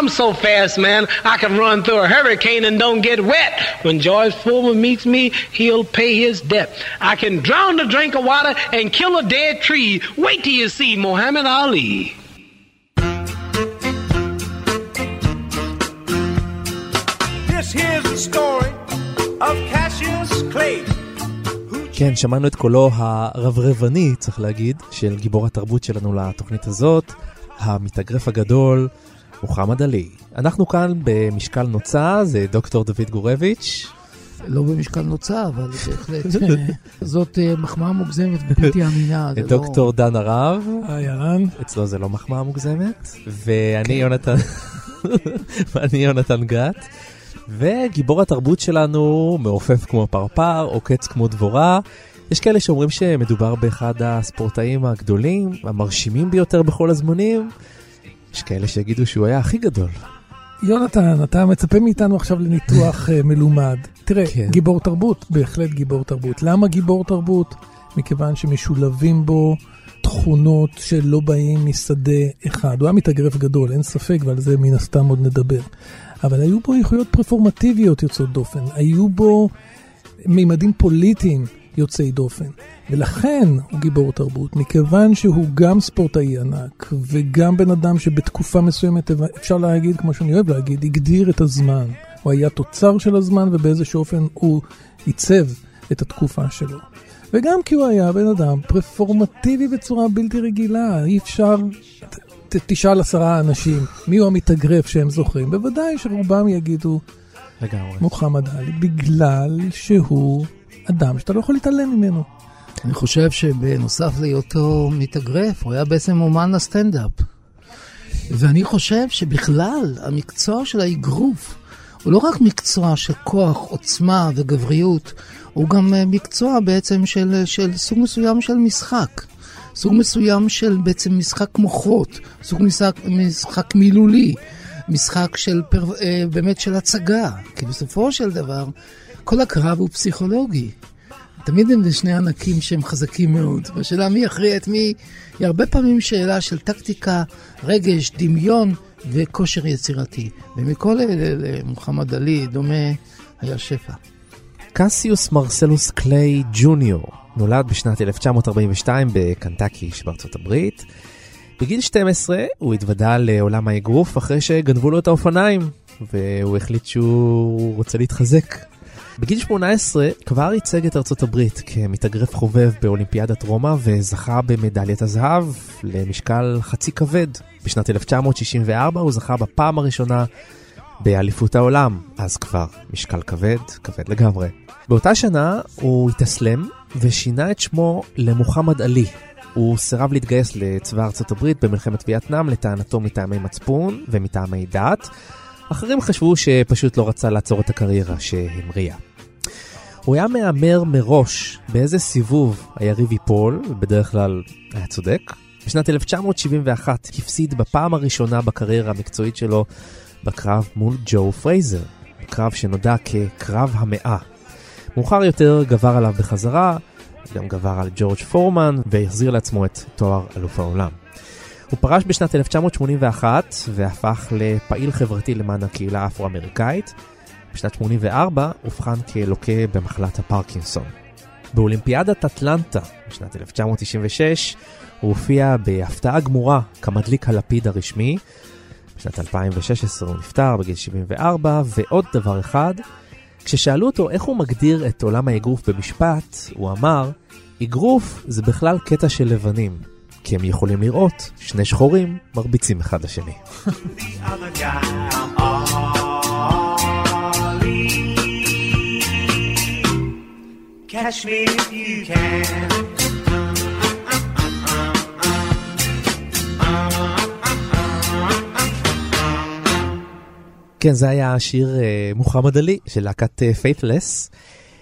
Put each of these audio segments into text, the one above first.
I'm so fast, man, I can run through a hurricane and don't get wet. When George Foreman meets me, he'll pay his debt. I can drown a drink of water and kill a dead tree. Wait till you see Muhammad Ali. This here's the story of Cassius Clay. כן, שמענו את קולו הרברבני, צריך להגיד, של גיבור התרבות שלנו לתוכנית הזאת, המתאגרף הגדול, מוחמד עלי. אנחנו כאן במשקל נוצה, זה דוקטור דוד גורביץ'. לא במשקל נוצה, אבל בהחלט, זאת אה, מחמאה מוגזמת בלתי אמינה. לא- דוקטור דן הרב, היי, אהלן. אצלו זה לא מחמאה מוגזמת, ואני יונתן, ואני יונתן גת. וגיבור התרבות שלנו מעופף כמו פרפר, עוקץ כמו דבורה. יש כאלה שאומרים שמדובר באחד הספורטאים הגדולים, המרשימים ביותר בכל הזמנים. יש כאלה שיגידו שהוא היה הכי גדול. יונתן, אתה מצפה מאיתנו עכשיו לניתוח אה, מלומד. תראה, כן. גיבור תרבות, בהחלט גיבור תרבות. למה גיבור תרבות? מכיוון שמשולבים בו תכונות שלא באים משדה אחד. הוא היה מתאגרף גדול, אין ספק, ועל זה מן הסתם עוד נדבר. אבל היו בו איכויות פרפורמטיביות יוצאות דופן, היו בו מימדים פוליטיים יוצאי דופן. ולכן הוא גיבור תרבות, מכיוון שהוא גם ספורטאי ענק, וגם בן אדם שבתקופה מסוימת, אפשר להגיד, כמו שאני אוהב להגיד, הגדיר את הזמן. הוא היה תוצר של הזמן, ובאיזשהו אופן הוא עיצב את התקופה שלו. וגם כי הוא היה בן אדם פרפורמטיבי בצורה בלתי רגילה, אי אפשר... ת, תשאל עשרה אנשים מי הוא המתאגרף שהם זוכרים, בוודאי שרובם יגידו לגמרי. מוחמד עלי, בגלל שהוא אדם שאתה לא יכול להתעלם ממנו. אני חושב שבנוסף להיותו מתאגרף, הוא היה בעצם אומן הסטנדאפ. ואני חושב שבכלל, המקצוע של האגרוף הוא לא רק מקצוע של כוח, עוצמה וגבריות, הוא גם אה, מקצוע בעצם של, של סוג מסוים של משחק. סוג מסוים של בעצם משחק מוחות, סוג משחק, משחק מילולי, משחק של פר, אה, באמת של הצגה. כי בסופו של דבר, כל הקרב הוא פסיכולוגי. תמיד הם שני ענקים שהם חזקים מאוד, והשאלה מי יכריע את מי, היא הרבה פעמים שאלה של טקטיקה, רגש, דמיון וכושר יצירתי. ומכל אלה למוחמד עלי דומה היה שפע. קסיוס מרסלוס קליי ג'וניור נולד בשנת 1942 בקנטקי שבארצות הברית. בגיל 12 הוא התוודע לעולם האגרוף אחרי שגנבו לו את האופניים, והוא החליט שהוא רוצה להתחזק. בגיל 18 כבר ייצג את ארצות הברית כמתאגרף חובב באולימפיאדת רומא וזכה במדליית הזהב למשקל חצי כבד. בשנת 1964 הוא זכה בפעם הראשונה באליפות העולם, אז כבר משקל כבד, כבד לגמרי. באותה שנה הוא התאסלם ושינה את שמו למוחמד עלי. הוא סירב להתגייס לצבא ארצות הברית במלחמת וייטנאם לטענתו מטעמי מצפון ומטעמי דת. אחרים חשבו שפשוט לא רצה לעצור את הקריירה שהמריאה. הוא היה מהמר מראש באיזה סיבוב היריב ייפול, ובדרך כלל היה צודק. בשנת 1971 הפסיד בפעם הראשונה בקריירה המקצועית שלו בקרב מול ג'ו פרייזר, קרב שנודע כקרב המאה. מאוחר יותר גבר עליו בחזרה, גם גבר על ג'ורג' פורמן והחזיר לעצמו את תואר אלוף העולם. הוא פרש בשנת 1981 והפך לפעיל חברתי למען הקהילה האפרו-אמריקאית. בשנת 84 אובחן כלוקה במחלת הפרקינסון. באולימפיאדת אטלנטה בשנת 1996 הוא הופיע בהפתעה גמורה כמדליק הלפיד הרשמי. בשנת 2016 הוא נפטר בגיל 74, ועוד דבר אחד, כששאלו אותו איך הוא מגדיר את עולם האגרוף במשפט, הוא אמר, אגרוף זה בכלל קטע של לבנים, כי הם יכולים לראות שני שחורים מרביצים אחד לשני. כן, זה היה השיר uh, מוחמד עלי של להקת פיית'לס, uh,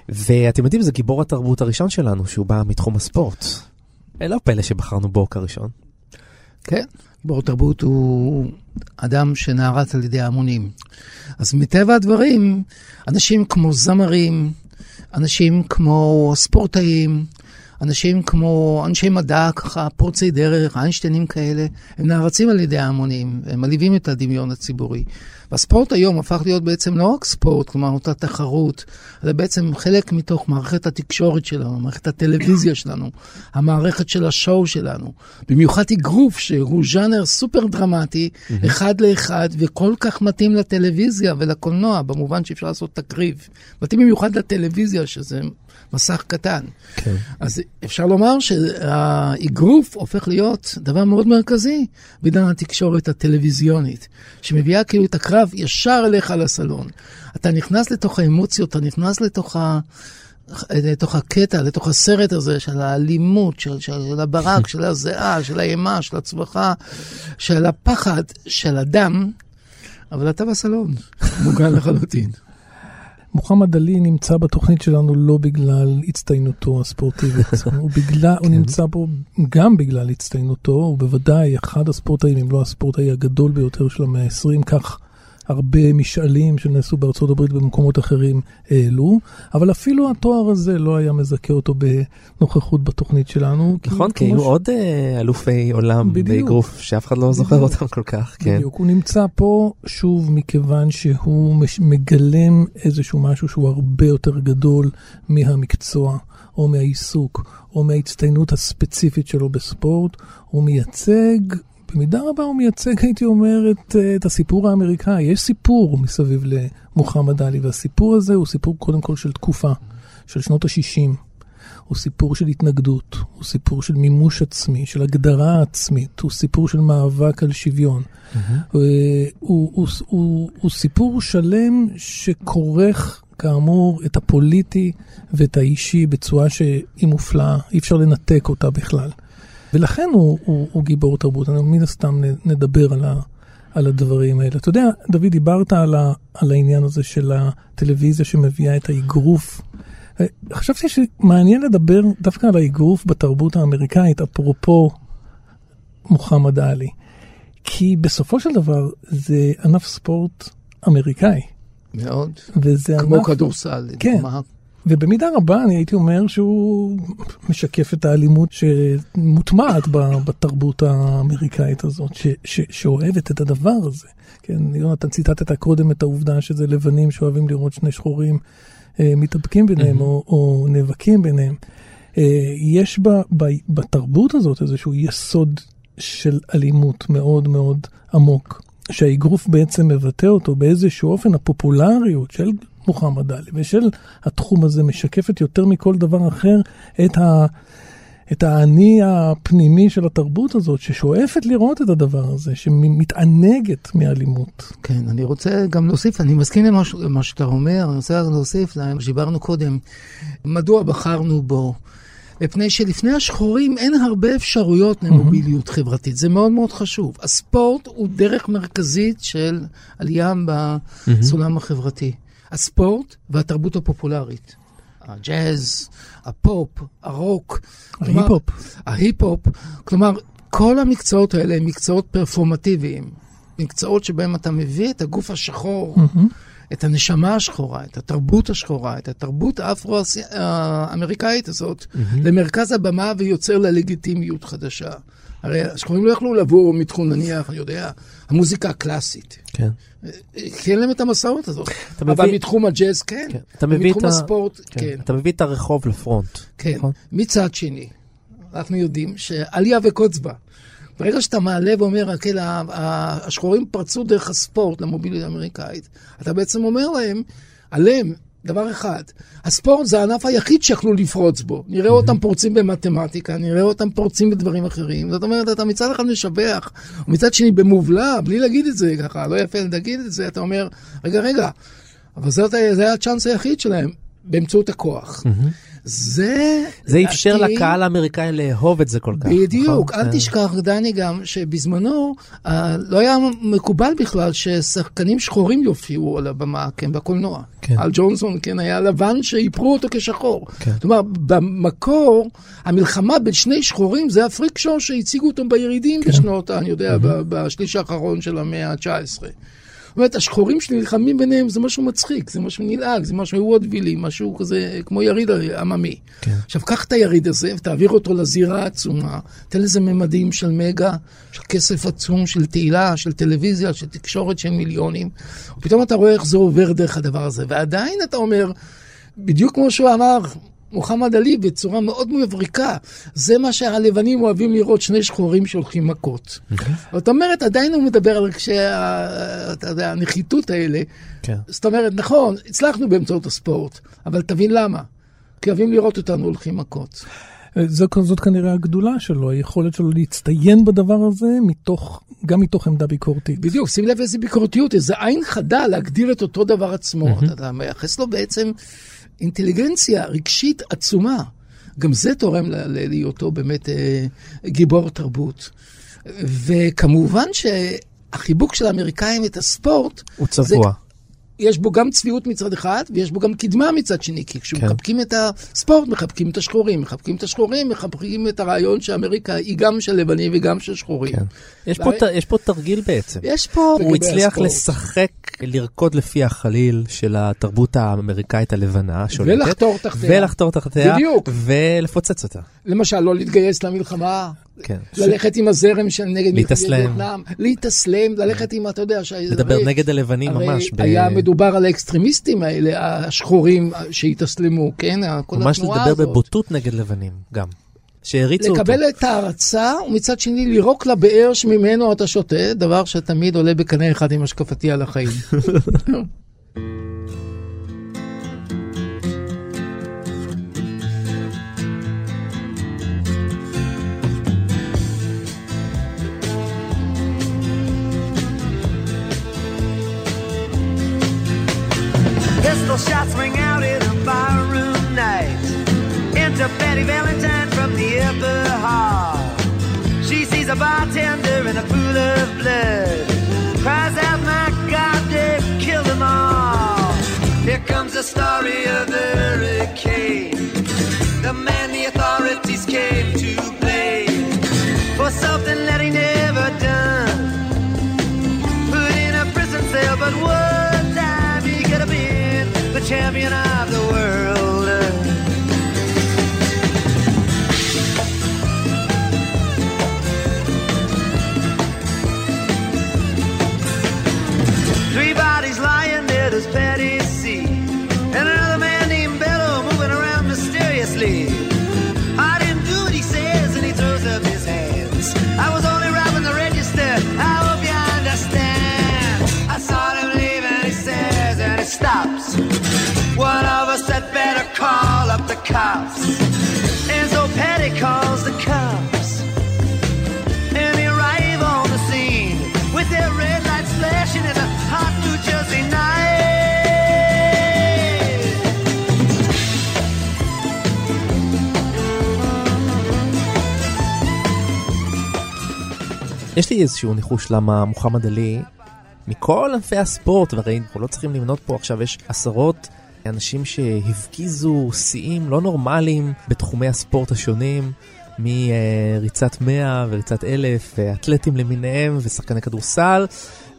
ואתם יודעים, זה גיבור התרבות הראשון שלנו, שהוא בא מתחום הספורט. לא פלא שבחרנו בו כראשון. כן, גיבור תרבות הוא אדם שנערץ על ידי ההמונים. אז מטבע הדברים, אנשים כמו זמרים, אנשים כמו ספורטאים, אנשים כמו אנשי מדע, ככה פורצי דרך, איינשטיינים כאלה, הם נערצים על ידי ההמונים, הם מלהיבים את הדמיון הציבורי. והספורט היום הפך להיות בעצם לא רק ספורט, כלומר אותה תחרות, אלא בעצם חלק מתוך מערכת התקשורת שלנו, מערכת הטלוויזיה שלנו, המערכת של השואו שלנו. במיוחד אגרוף, שהוא ז'אנר סופר דרמטי. אחד לאחד, וכל כך מתאים לטלוויזיה ולקולנוע, במובן שאפשר לעשות תקריב. מתאים במיוחד לטלוויזיה, שזה מסך קטן. כן. אז אפשר לומר שהאגרוף הופך להיות דבר מאוד מרכזי בעידן התקשורת הטלוויזיונית, שמביאה כאילו את הקרב ישר אליך לסלון. אתה נכנס לתוך האמוציות, אתה נכנס לתוך ה... לתוך הקטע, לתוך הסרט הזה של האלימות, של, של הברק, של הזיעה, של האימה, של הצווחה, של הפחד של אדם, אבל אתה בסלון, מוגן לחלוטין. מוחמד עלי נמצא בתוכנית שלנו לא בגלל הצטיינותו הספורטיבית, הוא, בגלל, הוא כן. נמצא פה גם בגלל הצטיינותו, הוא בוודאי אחד הספורטאים, אם לא הספורטאי הגדול ביותר של המאה ה-20, כך הרבה משאלים שנעשו בארצות הברית ובמקומות אחרים העלו, אבל אפילו התואר הזה לא היה מזכה אותו בנוכחות בתוכנית שלנו. נכון, כי היו ש... עוד uh, אלופי עולם באגרוף שאף אחד לא זוכר אותם כל כך, כן. בדיוק, הוא נמצא פה שוב מכיוון שהוא מש... מגלם איזשהו משהו שהוא הרבה יותר גדול מהמקצוע. או מהעיסוק, או מההצטיינות הספציפית שלו בספורט, הוא מייצג במידה רבה הוא מייצג, הייתי אומר, את, אה, את הסיפור האמריקאי. יש סיפור מסביב למוחמד עלי, והסיפור הזה הוא סיפור קודם כל של תקופה, של שנות ה-60. הוא סיפור של התנגדות, הוא סיפור של מימוש עצמי, של הגדרה עצמית, הוא סיפור של מאבק על שוויון. Mm-hmm. הוא, הוא, הוא, הוא, הוא סיפור שלם שכורך, כאמור, את הפוליטי ואת האישי בצורה שהיא מופלאה, אי אפשר לנתק אותה בכלל. ולכן הוא, הוא, הוא גיבור תרבות, אני מן הסתם נדבר על, ה, על הדברים האלה. אתה יודע, דוד, דיברת על, ה, על העניין הזה של הטלוויזיה שמביאה את האגרוף. אה, חשבתי שמעניין לדבר דווקא על האגרוף בתרבות האמריקאית, אפרופו מוחמד עלי. כי בסופו של דבר זה ענף ספורט אמריקאי. מאוד. וזה כמו ענף... כדורסל, כן. לדוגמה. ובמידה רבה אני הייתי אומר שהוא משקף את האלימות שמוטמעת בתרבות האמריקאית הזאת, ש, ש, שאוהבת את הדבר הזה. כן, יונתן ציטטת קודם את העובדה שזה לבנים שאוהבים לראות שני שחורים אה, מתאבקים ביניהם mm-hmm. או, או נאבקים ביניהם. אה, יש ב, ב, בתרבות הזאת איזשהו יסוד של אלימות מאוד מאוד עמוק. שהאגרוף בעצם מבטא אותו באיזשהו אופן, הפופולריות של מוחמד עלי ושל התחום הזה משקפת יותר מכל דבר אחר את, ה, את האני הפנימי של התרבות הזאת, ששואפת לראות את הדבר הזה, שמתענגת מאלימות. כן, אני רוצה גם להוסיף, אני מסכים למה שאתה אומר, אני רוצה להוסיף שדיברנו קודם, מדוע בחרנו בו. מפני שבפני השחורים אין הרבה אפשרויות למוביליות mm-hmm. חברתית, זה מאוד מאוד חשוב. הספורט הוא דרך מרכזית של עלייה בסולם mm-hmm. החברתי. הספורט והתרבות הפופולרית. הג'אז, הפופ, הרוק. ההיפ-הופ. ההיפ-הופ. כלומר, כל המקצועות האלה הם מקצועות פרפורמטיביים. מקצועות שבהם אתה מביא את הגוף השחור, mm-hmm. את הנשמה השחורה, את התרבות השחורה, את התרבות האפרו-אמריקאית הזאת, mm-hmm. למרכז הבמה ויוצר לה לגיטימיות חדשה. הרי השחורים לא יכלו לבוא מתחום, נניח, אני יודע, המוזיקה הקלאסית. כן. כי אין להם את המסורת הזאת. אבל מביא... מתחום הג'אז כן. כן. אתה מביא מתחום הספורט כן. כן. אתה מביא את הרחוב לפרונט. כן. נכון? מצד שני, אנחנו יודעים שעלייה וקוץ בה. ברגע שאתה מעלה ואומר, כן, השחורים פרצו דרך הספורט למוביליות האמריקאית, אתה בעצם אומר להם, עליהם, דבר אחד, הספורט זה הענף היחיד שיכלו לפרוץ בו. נראה אותם פורצים במתמטיקה, נראה אותם פורצים בדברים אחרים. זאת אומרת, אתה מצד אחד משבח, ומצד שני במובלע, בלי להגיד את זה ככה, לא יפה להגיד את זה, אתה אומר, רגע, רגע, אבל זאת, זה היה הצ'אנס היחיד שלהם, באמצעות הכוח. זה... זה אפשר לדעתי- לקהל האמריקאי לאהוב את זה כל כך. בדיוק, נכון? אל אה, תשכח, דני, גם שבזמנו אה, לא היה מקובל בכלל ששחקנים שחורים יופיעו על הבמה, כן, בקולנוע. כן. על ג'ונסון, כן, היה לבן שאיפרו אותו כשחור. כן. אומרת, במקור, המלחמה בין שני שחורים זה הפריק שואו שהציגו אותו בירידים כן. בשנות, אני יודע, ב- בשליש האחרון של המאה ה-19. אומרת, השחורים שנלחמים ביניהם זה משהו מצחיק, זה משהו נלעג, זה משהו וודווילי, משהו כזה כמו יריד עממי. כן. עכשיו, קח את היריד הזה ותעביר אותו לזירה העצומה, תן לזה ממדים של מגה, של כסף עצום, של תהילה, של טלוויזיה, של תקשורת של מיליונים, ופתאום אתה רואה איך זה עובר דרך הדבר הזה, ועדיין אתה אומר, בדיוק כמו שהוא אמר, מוחמד עלי בצורה מאוד מבריקה, זה מה שהלבנים אוהבים לראות, שני שחורים שהולכים מכות. זאת אומרת, עדיין הוא מדבר על רגשי הנחיתות האלה. כן. זאת אומרת, נכון, הצלחנו באמצעות הספורט, אבל תבין למה. כי אוהבים לראות אותנו הולכים מכות. זו, זאת כנראה הגדולה שלו, היכולת שלו להצטיין בדבר הזה, מתוך, גם מתוך עמדה ביקורתית. בדיוק, שים לב איזה ביקורתיות, איזה עין חדה להגדיר את אותו דבר עצמו. אתה, אתה מייחס לו בעצם אינטליגנציה רגשית עצומה. גם זה תורם להיותו באמת אה, גיבור תרבות. וכמובן שהחיבוק של האמריקאים את הספורט, הוא זה- צבוע. יש בו גם צביעות מצד אחד, ויש בו גם קדמה מצד שני, כי כן. כשמחבקים את הספורט, מחבקים את השחורים, מחבקים את השחורים, מחבקים את הרעיון שאמריקה היא גם של לבנים וגם של שחורים. כן. יש פה והרי- ת- יש פה תרגיל בעצם. יש פה... הוא הצליח הספורט. לשחק, לרקוד לפי החליל של התרבות האמריקאית הלבנה השולטת. ולחתור תחתיה. ולחתור תחתיה. בדיוק. ולפוצץ אותה. למשל, לא להתגייס למלחמה, כן. ללכת עם הזרם של נגד להתאסלם. וייטנאם, להתאסלם, ללכת עם, אתה יודע, ש- לדבר הרי- נגד הלבנים הרי ממש. ב- היה מדובר על האקסטרימיסטים האלה, השחורים שהתאסלמו, כן? כל ממש התנועה לדבר הזאת. בבוטות נגד לבנים גם. שהריצו אותו. לקבל את ההערצה, ומצד שני לירוק לבאר שממנו אתה שותה, דבר שתמיד עולה בקנה אחד עם השקפתי על החיים. Pistol shots ring out in a barroom night. Enter Betty Valentine from the upper hall. She sees a bartender in a pool of blood. Cries out, my God, they've killed them all. Here comes the story of the hurricane. The man the authorities came to blame for something that cops. And so Patty calls the cops. And they arrive on the scene with their red lights flashing in a hot New Jersey night. יש לי איזשהו ניחוש למה מוחמד עלי, מכל ענפי הספורט, והרי אנחנו לא צריכים למנות פה עכשיו, יש עשרות אנשים שהפגיזו שיאים לא נורמליים בתחומי הספורט השונים, מריצת 100 וריצת 1000, ואתלטים למיניהם ושחקני כדורסל,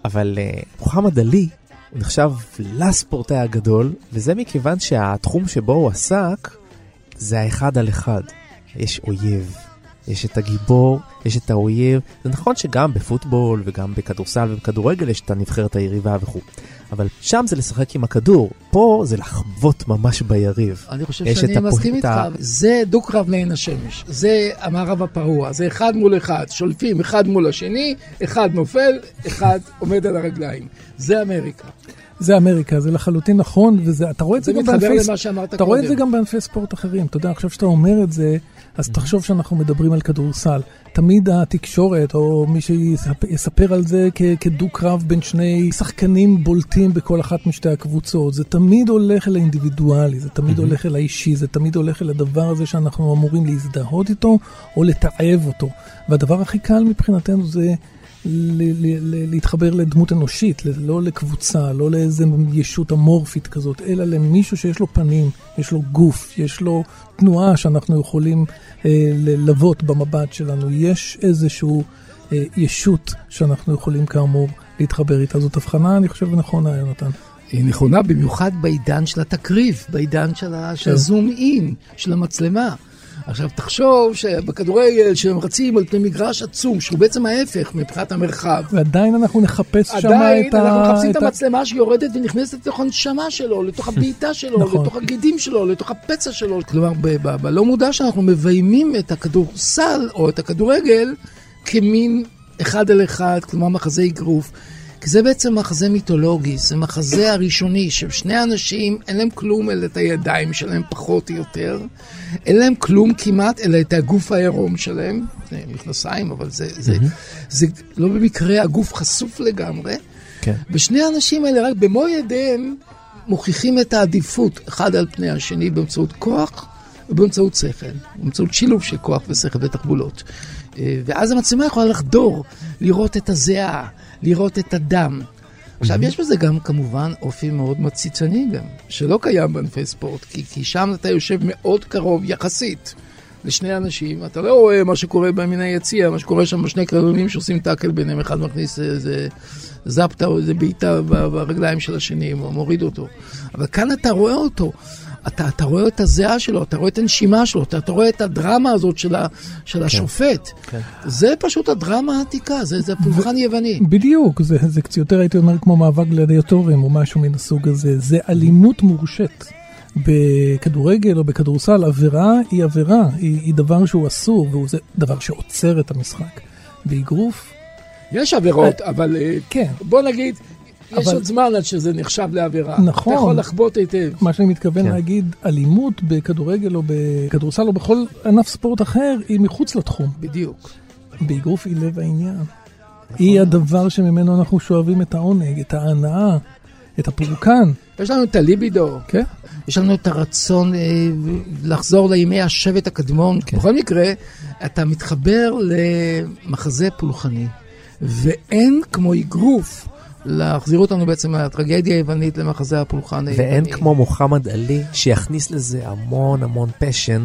אבל אה, מוחמד עלי הוא נחשב לספורטאי הגדול, וזה מכיוון שהתחום שבו הוא עסק זה האחד על אחד. יש אויב, יש את הגיבור, יש את האויב. זה נכון שגם בפוטבול וגם בכדורסל ובכדורגל יש את הנבחרת היריבה וכו', אבל שם זה לשחק עם הכדור, פה זה לחבוט ממש ביריב. אני חושב שאני מסכים איתך, זה דו-קרב לעין השמש, זה המערב הפרוע, זה אחד מול אחד, שולפים אחד מול השני, אחד נופל, אחד עומד על הרגליים. זה אמריקה. זה אמריקה, זה לחלוטין נכון, ואתה רואה את זה, זה גם בענפי... רואה את. זה גם בענפי ספורט אחרים. אתה יודע, עכשיו שאתה אומר את זה, אז תחשוב שאנחנו מדברים על כדורסל. תמיד התקשורת, או מי שיספר על זה כ- כדו-קרב בין שני שחקנים בולטים בכל אחת משתי הקבוצות, זה תמיד הולך אל האינדיבידואלי, זה תמיד הולך אל האישי, זה תמיד הולך אל הדבר הזה שאנחנו אמורים להזדהות איתו, או לתעב אותו. והדבר הכי קל מבחינתנו זה... להתחבר לדמות אנושית, לא לקבוצה, לא לאיזה ישות אמורפית כזאת, אלא למישהו שיש לו פנים, יש לו גוף, יש לו תנועה שאנחנו יכולים אה, ללוות במבט שלנו. יש איזשהו אה, ישות שאנחנו יכולים כאמור להתחבר איתה. זאת הבחנה, אני חושב, נכונה, יונתן. היא נכונה במיוחד בעידן של התקריב, בעידן של, של הזום אין, של המצלמה. עכשיו תחשוב שבכדורגל שהם רצים על פני מגרש עצום, שהוא בעצם ההפך מבחינת המרחב. ועדיין אנחנו נחפש שם עדיין את ה... אנחנו מחפשים את המצלמה שיורדת ונכנסת לתוך הנשמה שלו, לתוך הבעיטה שלו, נכון. לתוך הגידים שלו, לתוך הפצע שלו. כלומר, בלא מודע שאנחנו מביימים את הכדורסל או את הכדורגל כמין אחד על אחד, כלומר מחזה אגרוף. כי זה בעצם מחזה מיתולוגי, זה מחזה הראשוני, ששני אנשים אין להם כלום אלא את הידיים שלהם פחות או יותר, אין להם כלום כמעט אלא את הגוף העירום שלהם, זה מכנסיים, אבל זה, זה, זה לא במקרה הגוף חשוף לגמרי. כן. ושני האנשים האלה רק במו ידיהם מוכיחים את העדיפות אחד על פני השני באמצעות כוח ובאמצעות שכל, באמצעות שילוב של כוח ושכל ותחבולות. אה, ואז המצלמה יכולה לחדור, לראות את הזיעה, לראות את הדם. עכשיו, יש בזה גם כמובן אופי מאוד מציצני גם, שלא קיים בענפי ספורט, כי, כי שם אתה יושב מאוד קרוב יחסית לשני אנשים, אתה לא רואה מה שקורה מן היציע, מה שקורה שם בשני קרבים שעושים טאקל ביניהם, אחד מכניס איזה זפטה או איזה בעיטה ברגליים של השני, או מוריד אותו. אבל כאן אתה רואה אותו. אתה, אתה רואה את הזיעה שלו, אתה רואה את הנשימה שלו, אתה, אתה רואה את הדרמה הזאת של, ה, של השופט. כן. זה פשוט הדרמה העתיקה, זה, זה פולחן יווני. בדיוק, זה, זה קצת יותר הייתי אומר כמו מאבק גלדיאטורים או משהו מן הסוג הזה. זה אלימות מורשית. בכדורגל או בכדורסל, עבירה היא עבירה, היא, היא דבר שהוא אסור, וזה דבר שעוצר את המשחק. באגרוף, יש עבירות, אבל אה, כן. בוא נגיד, יש אבל- עוד זמן עד שזה נחשב לעבירה. נכון. אתה יכול לחבוט היטב. מה שאני מתכוון כן. להגיד, אלימות בכדורגל או בכדורסל או בכל ענף ספורט אחר, היא מחוץ לתחום. בדיוק. באגרוף היא לב העניין. היא הדבר שממנו אנחנו שואבים את העונג, את ההנאה, את הפורקן. יש לנו את הליבידו, כן? יש לנו את הרצון אה, לחזור לימי השבט הקדמון. כן. בכל מקרה, אתה מתחבר למחזה פולחני, ואין כמו אגרוף להחזיר אותנו בעצם מהטרגדיה היוונית למחזה הפולחן היווני. ואין כמו מוחמד עלי שיכניס לזה המון המון פשן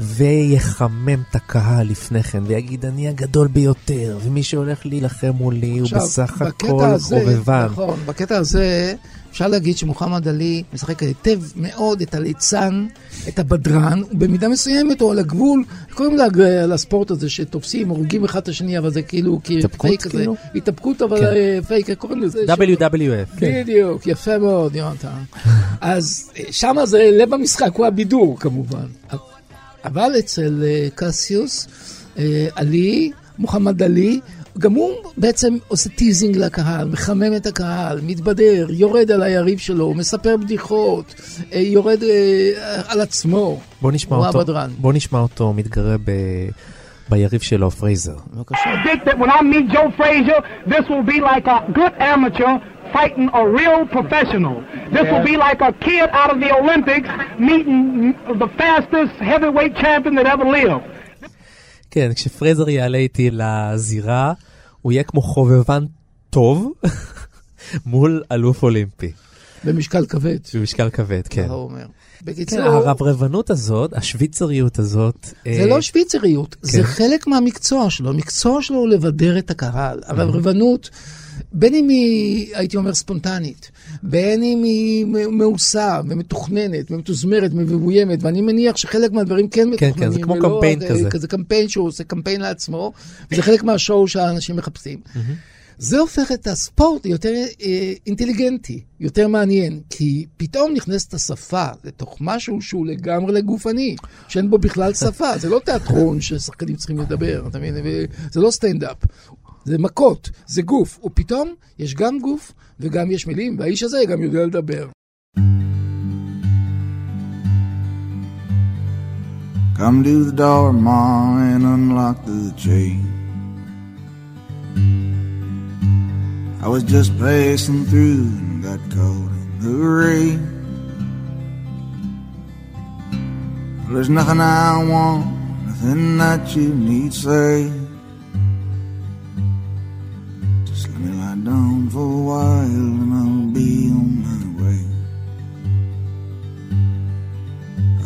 ויחמם את הקהל לפני כן ויגיד אני הגדול ביותר ומי שהולך להילחם מולי הוא בסך הכל הזה- חובבן. נכון, בקטע הזה אפשר להגיד שמוחמד עלי משחק היטב מאוד את הליצן, את הבדרן, ובמידה מסוימת הוא על הגבול, קוראים לספורט הזה שתופסים, הורגים אחד את השני, אבל זה כאילו התאפקות, פייק כזה. כאילו? התאבקות, אבל כן. אה, פייק, קוראים לזה. WWF. כן. בדיוק, יפה מאוד, יונתן. אז אה, שם זה לב המשחק, הוא הבידור כמובן. אבל אצל אה, קסיוס, עלי, מוחמד עלי, גם הוא בעצם עושה teasing לקהל, מחמם את הקהל, מתבדח, יורד על היריב שלו, מספר בדיחות, אה, יורד אה, על עצמו. בוא נשמע הוא אותו, הבדרן. בוא נשמע אותו מתגרה ב... ביריב שלו פרייזר. בבקשה. fighting a real professional. This will be like a kid out of the Olympics meeting the fastest heavyweight champion that ever lived. כן, כשפרייזר יעלה איתי לזירה, הוא יהיה כמו חובבן טוב מול אלוף אולימפי. במשקל כבד, במשקל כבד, כן. ככה הוא אומר. כן, בקיצור, הרברבנות הזאת, השוויצריות הזאת, זה אה, לא שוויצריות, זה כן. חלק מהמקצוע שלו. המקצוע שלו הוא לבדר את הקהל, אבל רבנות, בין אם היא, הייתי אומר, ספונטנית, בין אם היא מעושה ומתוכננת ומתוזמרת ומבוימת, ואני מניח שחלק מהדברים כן כן, מתוכננים. זה כמו ולא קמפיין כזה. כזה קמפיין שהוא עושה קמפיין לעצמו, וזה חלק מהשואו שהאנשים מחפשים. זה הופך את הספורט ליותר אה, אינטליגנטי, יותר מעניין, כי פתאום נכנסת השפה לתוך משהו שהוא לגמרי לגופני, שאין בו בכלל שפה, זה לא תיאטרון ששחקנים צריכים לדבר, אתה מבין? זה לא סטנדאפ. זה מכות, זה גוף, ופתאום יש גם גוף וגם יש מילים, והאיש הזה גם יודע לדבר. Come to the door, Ma, and unlock the chain. I was just passing through and got caught in the rain. There's nothing I want, nothing that you need say. Down for a while and I'll be on my way.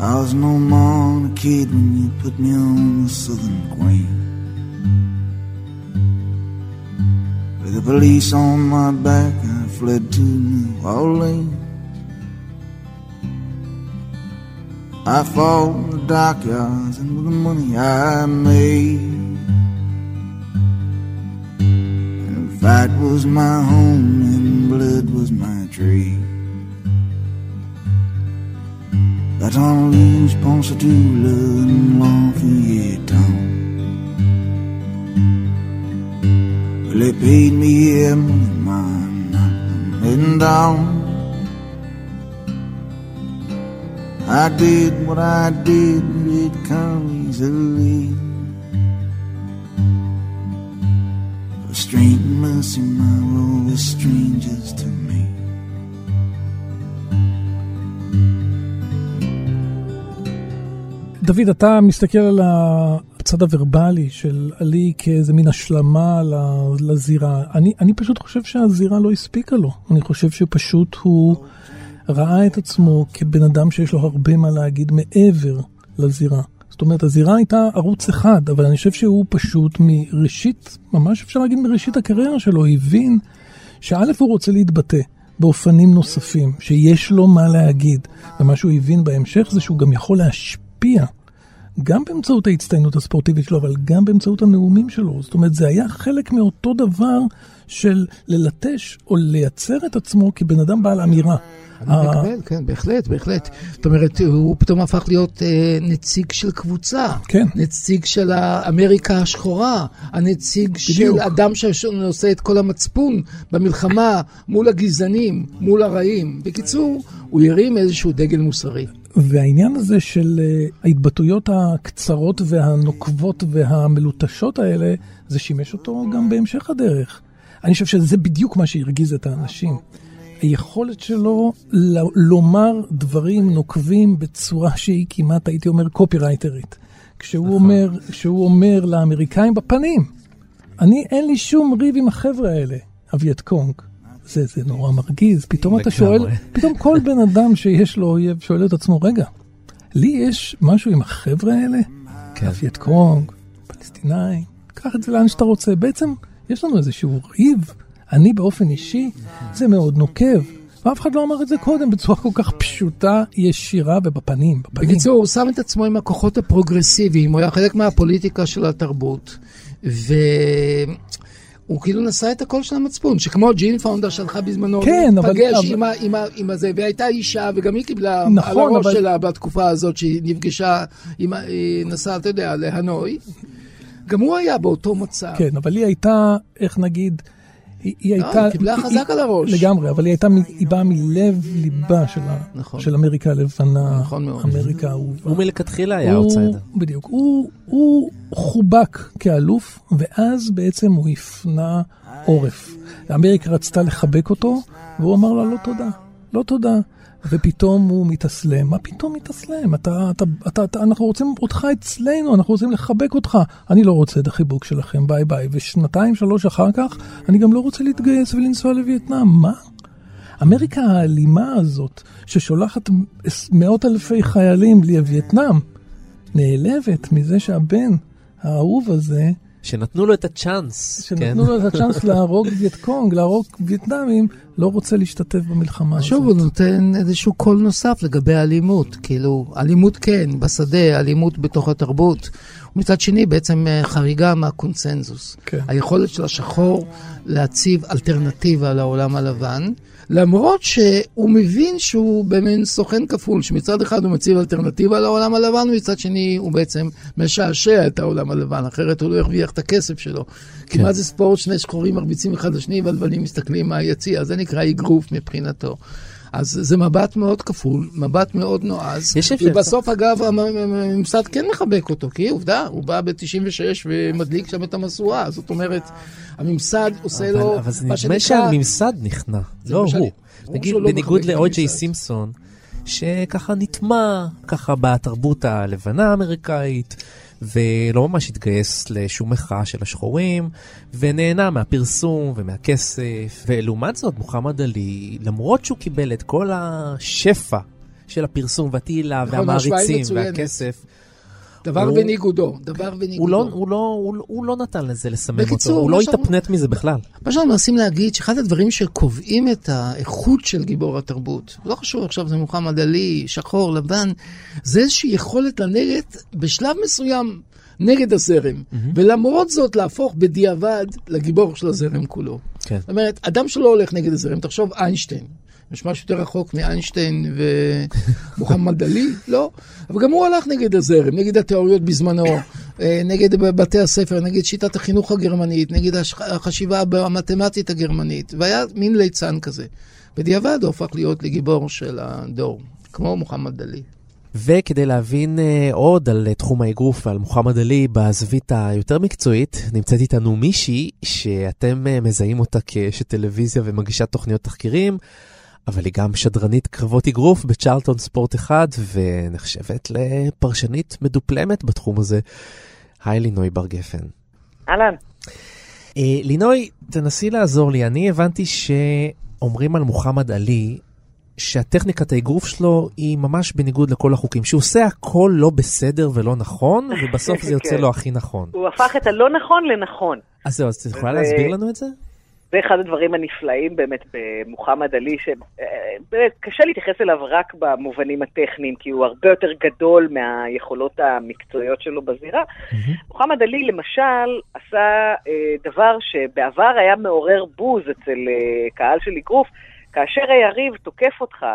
I was no more than a kid when you put me on the Southern Queen. With the police on my back, I fled to New Orleans. I fought in the dockyards and with the money I made. Fight was my home and blood was my tree. J'attends lui, je pense à tout le l'enfilietant. Les pays de mes man and down. I did what I did, it comes easily. And mercy, my role was strangers to me. דוד, אתה מסתכל על הצד הוורבלי של עלי כאיזה מין השלמה לזירה. אני, אני פשוט חושב שהזירה לא הספיקה לו. אני חושב שפשוט הוא ראה את עצמו כבן אדם שיש לו הרבה מה להגיד מעבר לזירה. זאת אומרת, הזירה הייתה ערוץ אחד, אבל אני חושב שהוא פשוט מראשית, ממש אפשר להגיד מראשית הקריירה שלו, הבין שא' הוא רוצה להתבטא באופנים נוספים, שיש לו מה להגיד, ומה שהוא הבין בהמשך זה שהוא גם יכול להשפיע. גם באמצעות ההצטיינות הספורטיבית שלו, אבל גם באמצעות הנאומים שלו. זאת אומרת, זה היה חלק מאותו דבר של ללטש או לייצר את עצמו כבן אדם בעל אמירה. אני מקבל, כן, בהחלט, בהחלט. זאת אומרת, הוא פתאום הפך להיות אה, נציג של קבוצה. כן. נציג של האמריקה השחורה. הנציג בדיוק. של אדם שנושא את כל המצפון במלחמה מול הגזענים, מול הרעים. בקיצור, הוא הרים איזשהו דגל מוסרי. והעניין הזה של אה, ההתבטאויות הקצרות והנוקבות והמלוטשות האלה, זה שימש אותו גם בהמשך הדרך. אני חושב שזה בדיוק מה שהרגיז את האנשים. היכולת שלו ל- לומר דברים נוקבים בצורה שהיא כמעט, הייתי אומר, קופירייטרית. כשהוא אומר, כשהוא אומר לאמריקאים בפנים, אני, אין לי שום ריב עם החבר'ה האלה, הווייטקונג. זה, זה נורא מרגיז. פתאום אתה שואל. פתאום כל בן אדם שיש לו אויב שואל את עצמו, רגע, לי יש משהו עם החבר'ה האלה? כן. הווייטקונג, פלסטינאים, קח את זה לאן שאתה רוצה. בעצם יש לנו איזשהו ריב. אני באופן אישי, זה מאוד נוקב. ואף אחד לא אמר את זה קודם בצורה כל כך פשוטה, ישירה ובפנים. בפנים. בקיצור, הוא שם את עצמו עם הכוחות הפרוגרסיביים, הוא היה חלק מהפוליטיקה של התרבות, והוא כאילו נשא את הקול של המצפון, שכמו ג'ין פאונדר שהלכה בזמנו, כן, אבל- פגש אבל- עם, ה- עם, ה- עם הזה, והייתה אישה, וגם היא קיבלה נכון, על הראש אבל- שלה בתקופה הזאת שהיא נפגשה, עם, היא נסעה, אתה יודע, להנוי. גם הוא היה באותו מצב. כן, אבל היא הייתה, איך נגיד, היא, היא לא, הייתה... היא קיבלה חזק על הראש. לגמרי, אבל היא הייתה, היא באה מלב ליבה של, נכון. של אמריקה הלבנה, נכון מאוד. אמריקה האהובה. הוא מלכתחילה היה אאוטסיידר. בדיוק. הוא, הוא חובק כאלוף, ואז בעצם הוא הפנה עורף. אמריקה רצתה לחבק אותו, והוא אמר לה לא תודה, לא תודה. ופתאום הוא מתאסלם. מה פתאום מתאסלם? אתה, אתה, אתה, אתה, אנחנו רוצים אותך אצלנו, אנחנו רוצים לחבק אותך. אני לא רוצה את החיבוק שלכם, ביי ביי. ושנתיים, שלוש אחר כך, אני גם לא רוצה להתגייס ולנסוע לווייטנאם. מה? אמריקה האלימה הזאת, ששולחת מאות אלפי חיילים לווייטנאם, נעלבת מזה שהבן האהוב הזה, שנתנו לו את הצ'אנס. כן. שנתנו לו את הצ'אנס להרוג וייטקונג, להרוג וייטנאמים, לא רוצה להשתתף במלחמה הזאת. שוב, הוא נותן איזשהו קול נוסף לגבי האלימות. כאילו, אלימות כן, בשדה, אלימות בתוך התרבות. ומצד שני, בעצם אה, חריגה מהקונצנזוס. כן. היכולת של השחור להציב אלטרנטיבה לעולם הלבן, למרות שהוא מבין שהוא במין סוכן כפול, שמצד אחד הוא מציב אלטרנטיבה לעולם הלבן, ומצד שני הוא בעצם משעשע את העולם הלבן, אחרת הוא לא ירוויח את הכסף שלו. כי מה זה ספורט, שני שחורים מרביצים אחד לשני והלבנים מסתכלים מהיציע, זה נקרא אגרוף מבחינתו. אז זה מבט מאוד כפול, מבט מאוד נועז. יש אפשר- ובסוף, אגב, המ- המ- הממסד כן מחבק אותו, כי עובדה, הוא בא ב-96 ומדליק שם את המשואה. זאת אומרת, הממסד עושה לו, אבל, אבל זה מה נדמה שנקרא... שהממסד נכנע, לא מה הוא. נגיד, בניגוד לאו.ג'יי. סימפסון, שככה נטמע ככה בתרבות הלבנה האמריקאית, ולא ממש התגייס לשום מחאה של השחורים, ונהנה מהפרסום ומהכסף. ולעומת זאת, מוחמד עלי, למרות שהוא קיבל את כל השפע של הפרסום והתהילה נכון, והמעריצים. והכסף, דבר הוא- בניגודו, דבר הוא בניגודו. לא, הוא, לא, הוא, לא- הוא לא נתן לזה לסמם בקיצור, אותו, הוא לא שאנחנו- התאפנט מזה בכלל. מה שאנחנו מנסים להגיד, שאחד הדברים שקובעים את האיכות של גיבור התרבות, לא חשוב עכשיו זה מוחמד עלי, שחור, לבן, זה איזושהי יכולת לנגד בשלב מסוים נגד הזרם, ולמרות זאת להפוך בדיעבד לגיבור של הזרם כולו. כן. זאת אומרת, אדם שלא הולך נגד הזרם, תחשוב איינשטיין. יש משהו יותר רחוק מאיינשטיין ומוחמד עלי? לא. אבל גם הוא הלך נגד הזרם, נגד התיאוריות בזמנו, אה, נגד בתי הספר, נגד שיטת החינוך הגרמנית, נגד החשיבה המתמטית הגרמנית, והיה מין ליצן כזה. בדיעבד הוא הפך להיות לגיבור של הדור, כמו מוחמד עלי. וכדי להבין אה, עוד על אה, תחום האגרוף ועל מוחמד עלי בזווית היותר מקצועית, נמצאת איתנו מישהי שאתם אה, מזהים אותה כאשת טלוויזיה ומגישת תוכניות תחקירים, אבל היא גם שדרנית קרבות אגרוף בצ'רלטון ספורט 1, ונחשבת לפרשנית מדופלמת בתחום הזה. היי לינוי בר גפן. אהלן. אה, לינוי, תנסי לעזור לי. אני הבנתי שאומרים על מוחמד עלי שהטכניקת האגרוף שלו היא ממש בניגוד לכל החוקים, שהוא עושה הכל לא בסדר ולא נכון, ובסוף זה יוצא כן. לו הכי נכון. הוא הפך את הלא נכון לנכון. אז זהו, אז את יכולה להסביר לנו את זה? זה אחד הדברים הנפלאים באמת במוחמד עלי, שקשה להתייחס אליו רק במובנים הטכניים, כי הוא הרבה יותר גדול מהיכולות המקצועיות שלו בזירה. מוחמד עלי למשל עשה אה, דבר שבעבר היה מעורר בוז אצל אה, קהל של אגרוף, כאשר היריב תוקף אותך,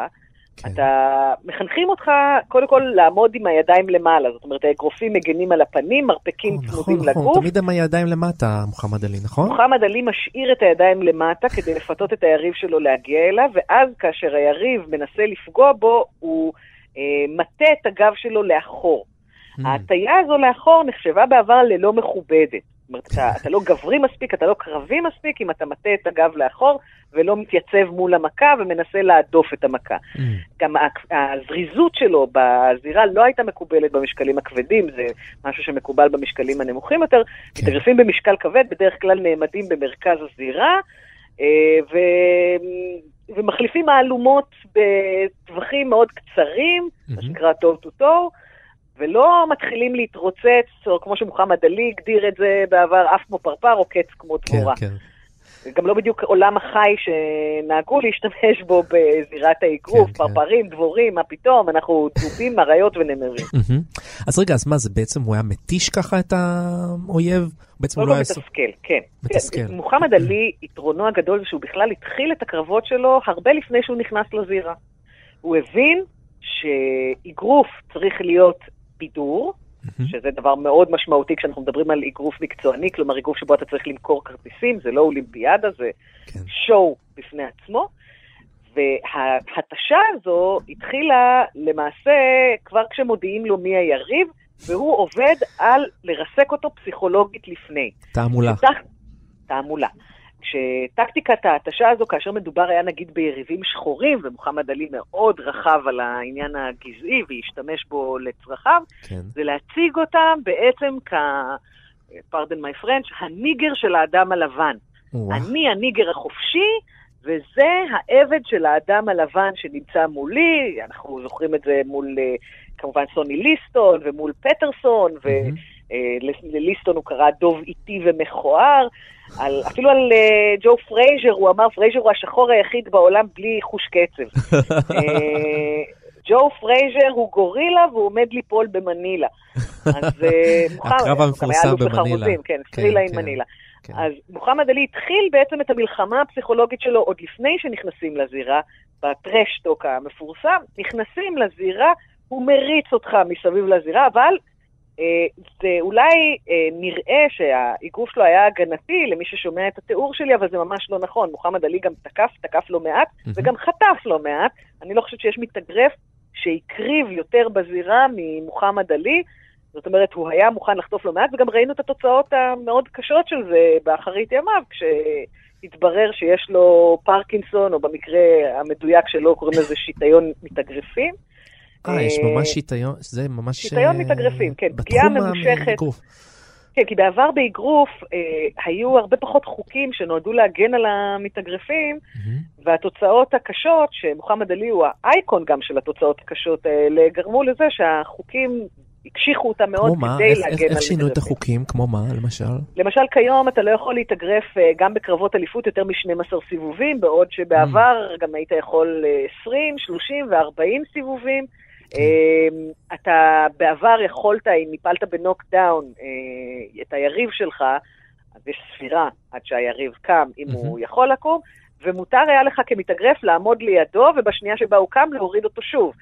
כן. אתה, מחנכים אותך קודם כל לעמוד עם הידיים למעלה, זאת אומרת האגרופים מגנים על הפנים, מרפקים נכון, צמודים נכון, לגוף. תמיד עם הידיים למטה, מוחמד עלי, נכון? מוחמד עלי משאיר את הידיים למטה כדי לפתות את היריב שלו להגיע אליו, ואז כאשר היריב מנסה לפגוע בו, הוא אה, מטה את הגב שלו לאחור. Mm. ההטייה הזו לאחור נחשבה בעבר ללא מכובדת. זאת אומרת, אתה, אתה לא גברי מספיק, אתה לא קרבי מספיק, אם אתה מטה את הגב לאחור ולא מתייצב מול המכה ומנסה להדוף את המכה. Mm. גם הזריזות שלו בזירה לא הייתה מקובלת במשקלים הכבדים, זה משהו שמקובל במשקלים הנמוכים יותר. כן. מתאגרפים במשקל כבד בדרך כלל נעמדים במרכז הזירה, אה, ו... ומחליפים מהלומות בטווחים מאוד קצרים, מה מהמם. שנקרא טוב טו טו, ולא מתחילים להתרוצץ, או כמו שמוחמד עלי הגדיר את זה בעבר, עף כמו פרפר או קץ כמו כן, דבורה. כן. זה גם לא בדיוק עולם החי שנהגו להשתמש בו בזירת האגרוף, כן, כן. פרפרים, דבורים, מה פתאום, אנחנו דובים, אריות ונמרים. אז רגע, אז מה זה בעצם, הוא היה מתיש ככה את האויב? בעצם הוא לא היה... סוף- מתסכל, כן. מתסכל. תראה, מוחמד עלי, יתרונו הגדול זה שהוא בכלל התחיל את הקרבות שלו הרבה לפני שהוא נכנס לזירה. הוא הבין שאגרוף צריך להיות בידור, שזה דבר מאוד משמעותי כשאנחנו מדברים על אגרוף מקצועני, כלומר אגרוף שבו אתה צריך למכור כרטיסים, זה לא אולימפיאדה, זה כן. שואו בפני עצמו. וההתשה הזו התחילה למעשה כבר כשמודיעים לו מי היריב, והוא עובד על לרסק אותו פסיכולוגית לפני. תעמולה. כשטק- תעמולה. כשטקטיקת ההתשה הזו, כאשר מדובר היה נגיד ביריבים שחורים, ומוחמד עלי מאוד רחב על העניין הגזעי והשתמש בו לצרכיו, כן. זה להציג אותם בעצם כ... pardon my French, הניגר של האדם הלבן. וואו. אני הניגר החופשי, וזה העבד של האדם הלבן שנמצא מולי, אנחנו זוכרים את זה מול אה, כמובן סוני ליסטון ומול פטרסון, ו... מהמם. אה, הוא קרא דוב איטי ומכוער, על, אפילו על אה, ג'ו פרייזר, הוא אמר, פרייזר הוא השחור היחיד בעולם בלי חוש קצב. אה, ג'ו פרייזר הוא גורילה והוא עומד ליפול במנילה. אז אה, מוחמד, הקרב המפורסם במנילה. כן, כן, Thrilla in כן, מנילה. כן. אז מוחמד עלי התחיל בעצם את המלחמה הפסיכולוגית שלו עוד לפני שנכנסים לזירה, בטרשטוק המפורסם, נכנסים לזירה, הוא מריץ אותך מסביב לזירה, אבל זה אולי אה, נראה שהאיגוף שלו היה הגנתי למי ששומע את התיאור שלי, אבל זה ממש לא נכון. מוחמד עלי גם תקף, תקף לא מעט, וגם חטף לא מעט. אני לא חושבת שיש מתאגרף שהקריב יותר בזירה ממוחמד עלי. זאת אומרת, הוא היה מוכן לחטוף לא מעט, וגם ראינו את התוצאות המאוד קשות של זה באחרית ימיו, כשהתברר שיש לו פרקינסון, או במקרה המדויק שלו קוראים לזה שיטיון מתאגרפים. אה, יש אה, ממש שיטיון, זה ממש... שיטיון אה, מתאגרפים, כן, פגיעה בתחום ממושכת. כן, כי בעבר באגרוף אה, היו הרבה פחות חוקים שנועדו להגן על המתאגרפים, והתוצאות הקשות, שמוחמד עלי הוא האייקון גם של התוצאות הקשות האלה, גרמו לזה שהחוקים הקשיחו אותם מאוד מה? כדי איך- להגן איך- על איך שינו את מתאגרפים. החוקים? כמו מה, למשל? למשל, כיום אתה לא יכול להתאגרף אה, גם בקרבות אליפות יותר מ-12 סיבובים, בעוד שבעבר גם היית יכול אה, 20, 30 ו-40 סיבובים. אה, אתה בעבר יכולת, אם ניפלת בנוקדאון אה, את היריב שלך, אז יש ספירה עד שהיריב קם, אם הוא יכול לקום, ומותר היה לך כמתאגרף לעמוד לידו, ובשנייה שבה הוא קם להוריד אותו שוב.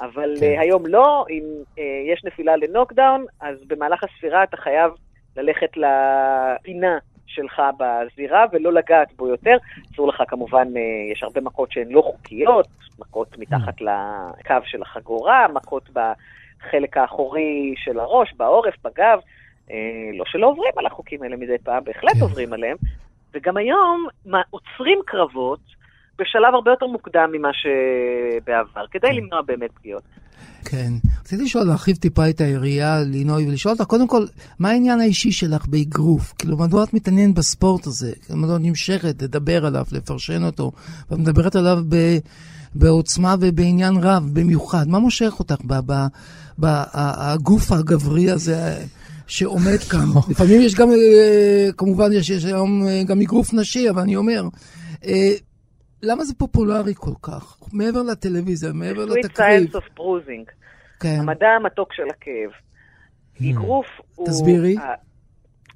אבל כן. אה, היום לא, אם אה, יש נפילה לנוקדאון, אז במהלך הספירה אתה חייב ללכת לפינה שלך בזירה ולא לגעת בו יותר. אסור לך כמובן, אה, יש הרבה מכות שהן לא חוקיות, מכות מתחת לקו של החגורה, מכות בחלק האחורי של הראש, בעורף, בגב. אה, לא שלא עוברים על החוקים האלה מדי פעם, בהחלט כן. עוברים עליהם. וגם היום עוצרים קרבות בשלב הרבה יותר מוקדם ממה שבעבר, כדי למנוע באמת פגיעות. כן. רציתי לשאול, להרחיב טיפה את היריעה, לינוי, ולשאול אותך, קודם כל, מה העניין האישי שלך באגרוף? כאילו, מדוע את מתעניינת בספורט הזה? מדוע את נמשכת לדבר עליו, לפרשן אותו, ואת מדברת עליו ב... בעוצמה ובעניין רב במיוחד. מה מושך אותך בגוף הגברי הזה שעומד כאן? לפעמים יש גם, אה, כמובן, יש, יש היום אה, גם אגרוף נשי, אבל אני אומר, אה, למה זה פופולרי כל כך? מעבר לטלוויזיה, מעבר Sweet לתקריב. Science of Bruising, כן. המדע המתוק של הכאב. אגרוף הוא... תסבירי.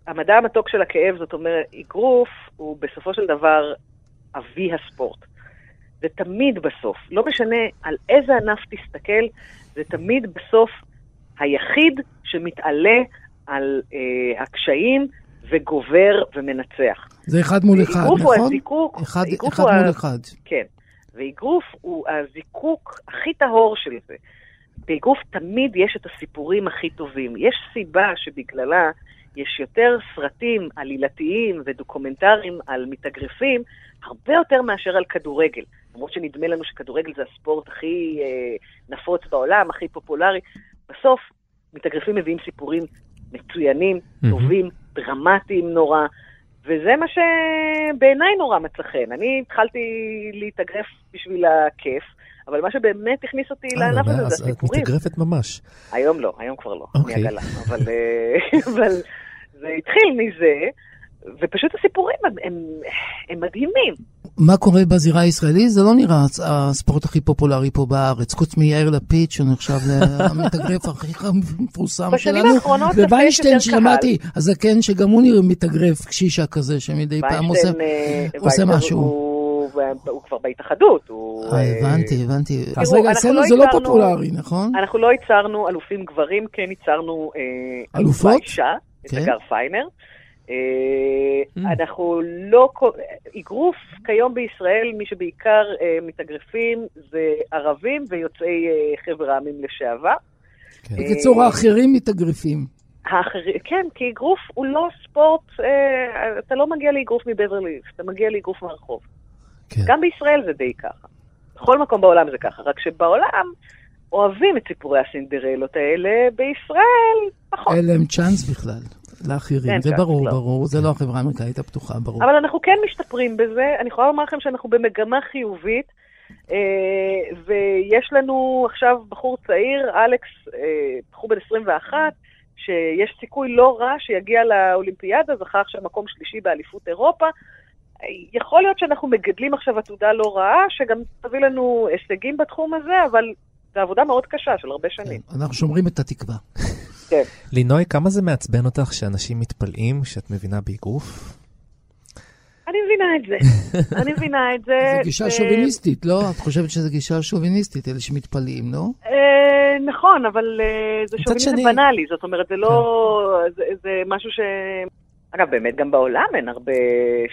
המדע המתוק של הכאב, זאת אומרת, אגרוף הוא בסופו של דבר אבי הספורט. זה תמיד בסוף, לא משנה על איזה ענף תסתכל, זה תמיד בסוף היחיד שמתעלה על אה, הקשיים וגובר ומנצח. זה אחד מול אחד, אגרוף הוא נכון? הזיקוק, אחד, אחד הוא ה- מול אחד. כן. ואגרוף הוא הזיקוק הכי טהור של זה. באגרוף תמיד יש את הסיפורים הכי טובים. יש סיבה שבגללה יש יותר סרטים עלילתיים ודוקומנטריים על מתאגרפים, הרבה יותר מאשר על כדורגל. למרות שנדמה לנו שכדורגל זה הספורט הכי אה, נפוץ בעולם, הכי פופולרי. בסוף, מתאגרפים מביאים סיפורים מצוינים. טובים, דרמטיים נורא, וזה מה שבעיניי נורא מצא חן. אני התחלתי להתאגרף בשביל הכיף, אבל מה שבאמת הכניס אותי אה, לענף הזה אז זה את הסיפורים. מתאגרפת ממש. היום לא, היום כבר לא, אוקיי. אני עגלה. אבל, אה, אבל זה התחיל מזה, ופשוט הסיפורים הם, הם, הם מדהימים. מה קורה בזירה הישראלית? זה לא נראה הספורט הכי פופולרי פה בארץ, חוץ מיאיר לפיד, שנחשב למתאגרף הכי מפורסם שלנו, וויינשטיין ששמעתי, הזקן שגם הוא נראה מתאגרף קשישה כזה, שמדי פעם עושה אה, משהו. הוא, כבר בהתאחדות. הוא, אה, אה, הבנתי, הבנתי. אז רגע, אצלנו לא זה לא פופולרי, נכון? אנחנו לא ייצרנו אלופים גברים, כן ייצרנו אלופות? אישה, את כן. אגר פיינר. אה, Mm. אנחנו לא... כל- אגרוף כיום בישראל, מי שבעיקר אה, מתאגרפים זה ערבים ויוצאי אה, חבר העמים לשעבר. כן. בקיצור, האחרים מתאגרפים. האחרי, כן, כי אגרוף הוא לא ספורט, אה, אתה לא מגיע לאגרוף מבברלי הילס, אתה מגיע לאגרוף מהרחוב. כן. גם בישראל זה די ככה. בכל מקום בעולם זה ככה, רק שבעולם אוהבים את סיפורי הסינדרלות האלה, בישראל פחות. אין להם צ'אנס בכלל, לאחרים. אין זה צ'אנס ברור, בכלל. ברור, זה לא החברה האמריקאית הפתוחה, ברור. אבל אנחנו כן משתפרים בזה, אני יכולה לומר לכם שאנחנו במגמה חיובית, אה, ויש לנו עכשיו בחור צעיר, אלכס, אה, בחור בן 21, שיש סיכוי לא רע שיגיע לאולימפיאדה, זכה עכשיו מקום שלישי באליפות אירופה. יכול להיות שאנחנו מגדלים עכשיו עתודה לא רעה, שגם תביא לנו הישגים בתחום הזה, אבל זו עבודה מאוד קשה של הרבה שנים. כן, אנחנו שומרים את התקווה. כן. לינוי, כמה זה מעצבן אותך שאנשים מתפלאים שאת מבינה באגרוף? אני מבינה את זה. אני מבינה את זה. זו גישה שוביניסטית, לא? את חושבת שזו גישה שוביניסטית, אלה שמתפלאים, לא? אה, נכון, אבל אה, זה שני- בנאלי, זאת אומרת, זה לא... זה- זה משהו ש... אגב, באמת גם בעולם אין הרבה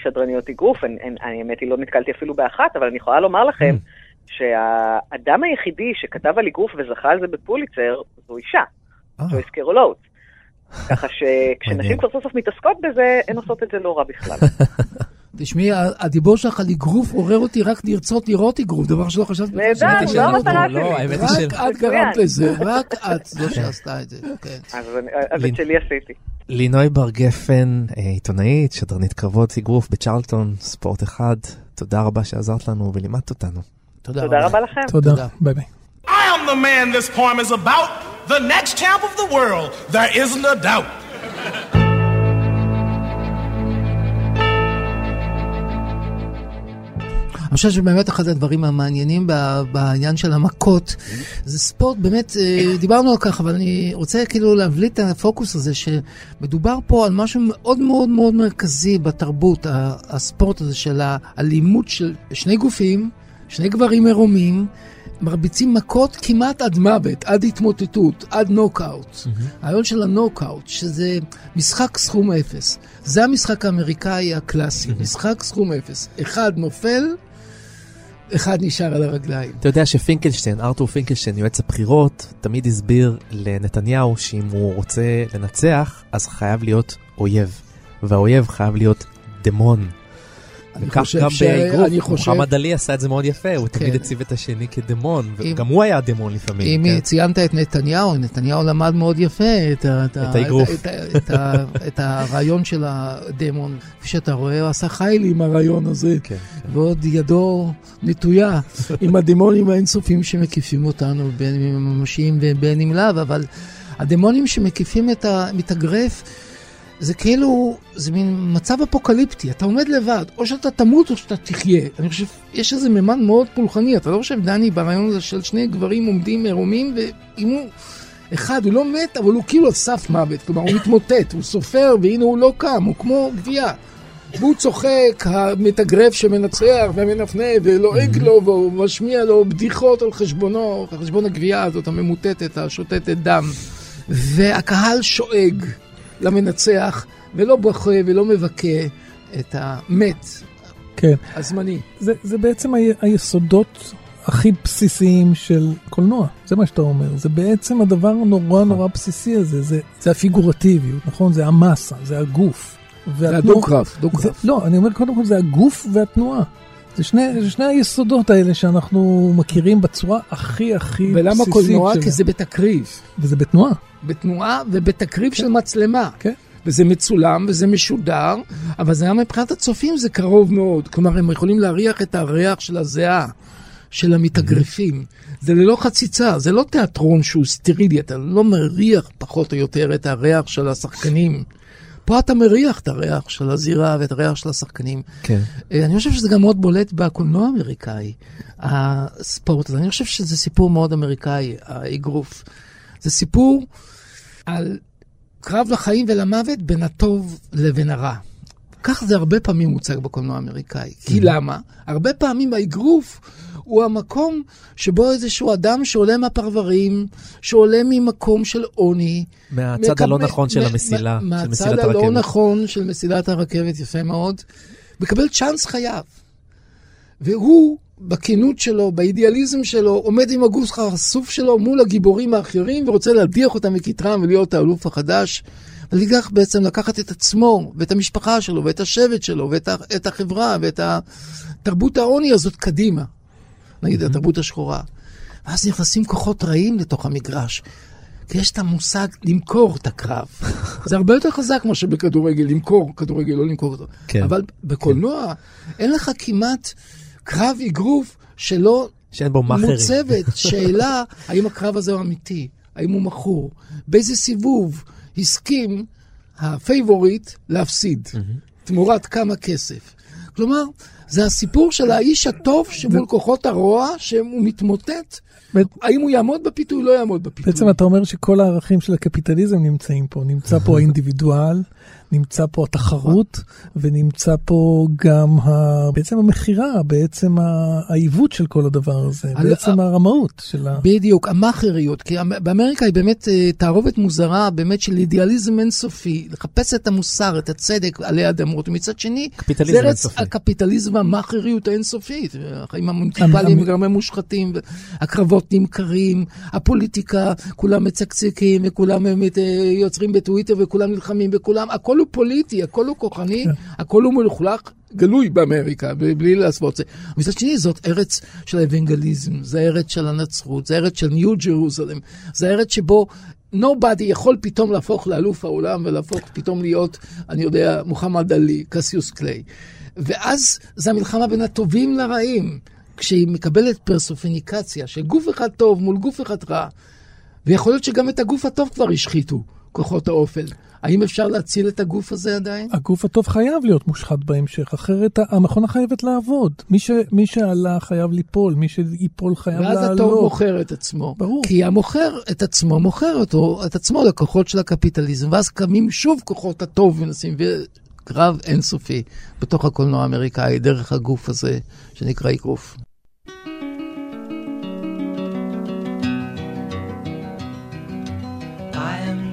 שדרניות אגרוף, אני האמת היא לא נתקלתי אפילו באחת, אבל אני יכולה לומר לכם שהאדם היחידי שכתב על אגרוף וזכה על זה בפוליצר, זו אישה, ג'ויס קרולוט. ככה מעניין. שכשנשים כבר סוף סוף מתעסקות בזה, הן עושות את זה לא רע בכלל. תשמעי, הדיבור שלך על אגרוף עורר אותי רק לרצות לראות אגרוף, דבר שלא חשבתי. נהדר, זו המטרה לא, שלי. רק את. גרמת לזה, רק את זו שעשתה את זה, כן. אז את שלי עשיתי. לינוי בר גפן, אה, עיתונאית, שדרנית קרבות אגרוף בצ'רלטון, ספורט אחד, תודה רבה שעזרת לנו ולימדת אותנו. תודה תודה רבה לכם. תודה, תודה. ביי ביי. I am the man this poem is about, the next champ of the world. There isn't a doubt. אני חושב שבאמת אחד הדברים המעניינים בעניין של המכות, זה ספורט, באמת, אה, דיברנו על כך, אבל אני רוצה כאילו להבליט את הפוקוס הזה, שמדובר פה על משהו מאוד מאוד מאוד מרכזי בתרבות, הספורט הזה של האלימות של שני גופים, שני גברים עירומים, מרביצים מכות כמעט עד מוות, עד התמוטטות, עד נוקאוט. הרעיון של הנוקאוט, שזה משחק סכום אפס. זה המשחק האמריקאי הקלאסי, משחק סכום אפס. אחד נופל, אחד נשאר על הרגליים. אתה יודע שפינקלשטיין, ארתור פינקלשטיין, יועץ הבחירות, תמיד הסביר לנתניהו שאם הוא רוצה לנצח, אז חייב להיות אויב. והאויב חייב להיות דמון. אני וכך חושב גם ש- באגרוף, אני חושב- מוחמד עלי עשה את זה מאוד יפה, הוא תמיד כן. הציב את השני כדמון, אם- וגם הוא היה דמון לפעמים. אם כן? ציינת את נתניהו, נתניהו למד מאוד יפה את, את האגרוף. את הרעיון של הדמון. כפי שאתה רואה, הוא עשה חייל עם הרעיון הזה, כן, ועוד ידו נטויה עם הדמונים האינסופיים שמקיפים אותנו, בין אם הם ממשיים ובין אם לאו, אבל הדמונים שמקיפים את המתאגרף, זה כאילו, זה מין מצב אפוקליפטי, אתה עומד לבד, או שאתה תמות או שאתה תחיה. אני חושב, יש איזה ממד מאוד פולחני, אתה לא חושב, דני, ברעיון הזה של שני גברים עומדים עירומים, ואם הוא, אחד, הוא לא מת, אבל הוא כאילו על סף מוות, כלומר, הוא מתמוטט, הוא סופר, והנה הוא לא קם, הוא כמו גבייה. והוא צוחק, המתאגרף שמנצח ומנפנה ולועג לו והוא משמיע לו בדיחות על חשבונו, על חשבון הגבייה הזאת הממוטטת, השותתת דם. והקהל שואג למנצח ולא בוכה ולא מבכה את המת כן. הזמני. זה, זה בעצם היסודות הכי בסיסיים של קולנוע, זה מה שאתה אומר. זה בעצם הדבר הנורא נורא בסיסי הזה, זה, זה הפיגורטיביות, נכון? זה המסה, זה הגוף. זה והתנועה- הדו-קרב, זה, דו-קרב. לא, אני אומר קודם כל זה הגוף והתנועה. זה שני, זה שני היסודות האלה שאנחנו מכירים בצורה הכי הכי בסיסית. ולמה קולנוע? של- כי זה בתקריב. וזה בתנועה. בתנועה ובתקריב של מצלמה. כן. וזה מצולם וזה משודר, אבל זה גם מבחינת הצופים זה קרוב מאוד. כלומר, הם יכולים להריח את הריח של הזיעה, של המתאגרפים. זה ללא חציצה, זה לא תיאטרון שהוא סטרילי, אתה לא מריח פחות או יותר את הריח של השחקנים. פה אתה מריח את הריח של הזירה ואת הריח של השחקנים. כן. אה, אני חושב שזה גם מאוד בולט בקולנוע האמריקאי, הספורט הזה. אני חושב שזה סיפור מאוד אמריקאי, האגרוף. זה סיפור על קרב לחיים ולמוות בין הטוב לבין הרע. כך זה הרבה פעמים מוצג בקולנוע האמריקאי. כי למה? הרבה פעמים האגרוף הוא המקום שבו איזשהו אדם שעולה מהפרברים, שעולה ממקום של עוני. מהצד מקבל- הלא נכון של המסילה, מ- של מסילת מהצד הלא הרכבת. נכון של מסילת הרכבת, יפה מאוד. מקבל צ'אנס חייו. והוא, בכנות שלו, באידיאליזם שלו, עומד עם הגוף החשוף שלו מול הגיבורים האחרים ורוצה להדיח אותם מכתרם ולהיות האלוף החדש. ולכך בעצם לקחת את עצמו ואת המשפחה שלו ואת השבט שלו ואת החברה ואת התרבות העוני הזאת קדימה. נגיד, התרבות השחורה. ואז נכנסים כוחות רעים לתוך המגרש. כי יש את המושג למכור את הקרב. זה הרבה יותר חזק מאשר בכדורגל, למכור כדורגל, לא למכור אותו. כן. אבל בקולנוע אין לך כמעט קרב אגרוף שלא שאין בו מאכערים. מוצבת שאלה האם הקרב הזה הוא אמיתי, האם הוא מכור, באיזה סיבוב הסכים הפייבוריט להפסיד, תמורת כמה כסף. כלומר, זה הסיפור של האיש הטוב שמול כוחות הרוע, שהוא מתמוטט. האם הוא יעמוד בפיתוי, לא יעמוד בפיתוי. בעצם אתה אומר שכל הערכים של הקפיטליזם נמצאים פה. נמצא פה האינדיבידואל, נמצא פה התחרות, ונמצא פה גם ה... בעצם המכירה, בעצם העיוות של כל הדבר הזה, בעצם הרמאות של ה... בדיוק, המאכריות, כי באמריקה היא באמת אה, תערובת מוזרה, באמת של אידיאליזם אינסופי, לחפש את המוסר, את הצדק עלי אדמות, ומצד שני, קפיטליזם זה רץ אינסופי. הקפיטליזם, המאכריות האינסופית, החיים המוניציפליים גם הם מושחתים, הקרבות נמכרים, הפוליטיקה, כולם מצקצקים, וכולם באמת, אה, יוצרים בטוויטר, וכולם נלחמים, וכולם, הכל הוא פוליטי, הכל הוא כוחני, הכל הוא מלוכלך. גלוי באמריקה, בלי להסוות זה. מצד שני, זאת ארץ של האוונגליזם, זה ארץ של הנצרות, זה ארץ של ניו ג'רוזלם, זה ארץ שבו nobody יכול פתאום להפוך לאלוף העולם ולהפוך פתאום להיות, אני יודע, מוחמד עלי, קסיוס קליי. ואז זה המלחמה בין הטובים לרעים, כשהיא מקבלת פרסופניקציה של גוף אחד טוב מול גוף אחד רע, ויכול להיות שגם את הגוף הטוב כבר השחיתו, כוחות האופל. האם אפשר להציל את הגוף הזה עדיין? הגוף הטוב חייב להיות מושחת בהמשך, אחרת המכונה חייבת לעבוד. מי, ש, מי שעלה חייב ליפול, מי שיפול חייב ואז לעלות. הטוב מוכר את עצמו. ברור. כי המוכר את עצמו, מוכר אותו, את עצמו לכוחות של הקפיטליזם, ואז קמים שוב כוחות הטוב ומנסים, וקרב אינסופי בתוך הקולנוע האמריקאי, דרך הגוף הזה שנקרא אגרוף.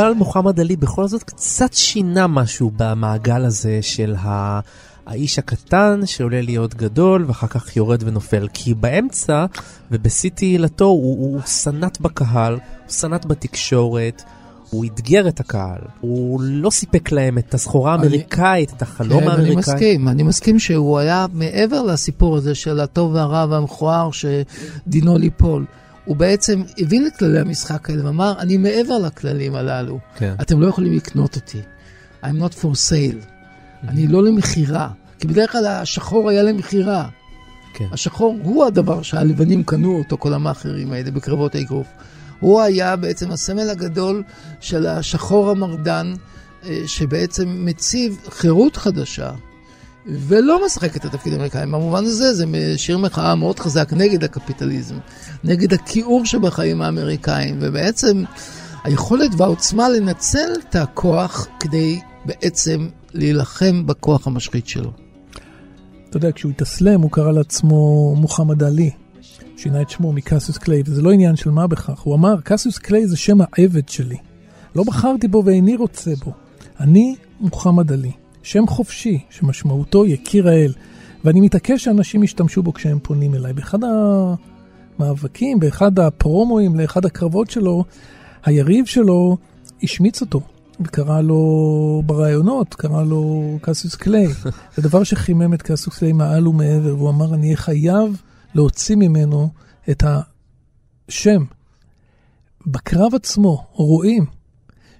אבל מוחמד עלי בכל זאת קצת שינה משהו במעגל הזה של ה... האיש הקטן שעולה להיות גדול ואחר כך יורד ונופל. כי באמצע ובשיא תהילתו הוא, הוא סנט בקהל, הוא סנט בתקשורת. הוא אתגר את הקהל, הוא לא סיפק להם את הסחורה האמריקאית, את החלום כן, אני האמריקאי. מסכים, אני מסכים שהוא היה מעבר לסיפור הזה של הטוב והרע והמכוער שדינו ליפול. הוא בעצם הבין את כללי המשחק האלה ואמר, אני מעבר לכללים הללו. כן. אתם לא יכולים לקנות אותי. I'm not for sale. אני לא למכירה. כי בדרך כלל השחור היה למכירה. כן. השחור הוא הדבר שהלבנים קנו אותו, כל המאכערים האלה בקרבות האגרוף. הוא היה בעצם הסמל הגדול של השחור המרדן, אה, שבעצם מציב חירות חדשה, ולא משחק את התפקיד האמריקאי. במובן הזה זה שיר מחאה מאוד חזק נגד הקפיטליזם, נגד הכיעור שבחיים האמריקאים, ובעצם היכולת והעוצמה לנצל את הכוח כדי בעצם להילחם בכוח המשחית שלו. אתה יודע, כשהוא התאסלם הוא קרא לעצמו מוחמד עלי. שינה את שמו מקסיוס קליי, וזה לא עניין של מה בכך. הוא אמר, קסיוס קליי זה שם העבד שלי. לא בחרתי בו ואיני רוצה בו. אני מוחמד עלי. שם חופשי, שמשמעותו יקיר האל. ואני מתעקש שאנשים ישתמשו בו כשהם פונים אליי. באחד המאבקים, באחד הפרומואים לאחד הקרבות שלו, היריב שלו השמיץ אותו. וקרא לו בראיונות, קרא לו קסיוס קליי. זה דבר שחימם את קסיוס קליי מעל ומעבר, והוא אמר, אני אהיה חייב להוציא ממנו את השם. בקרב עצמו רואים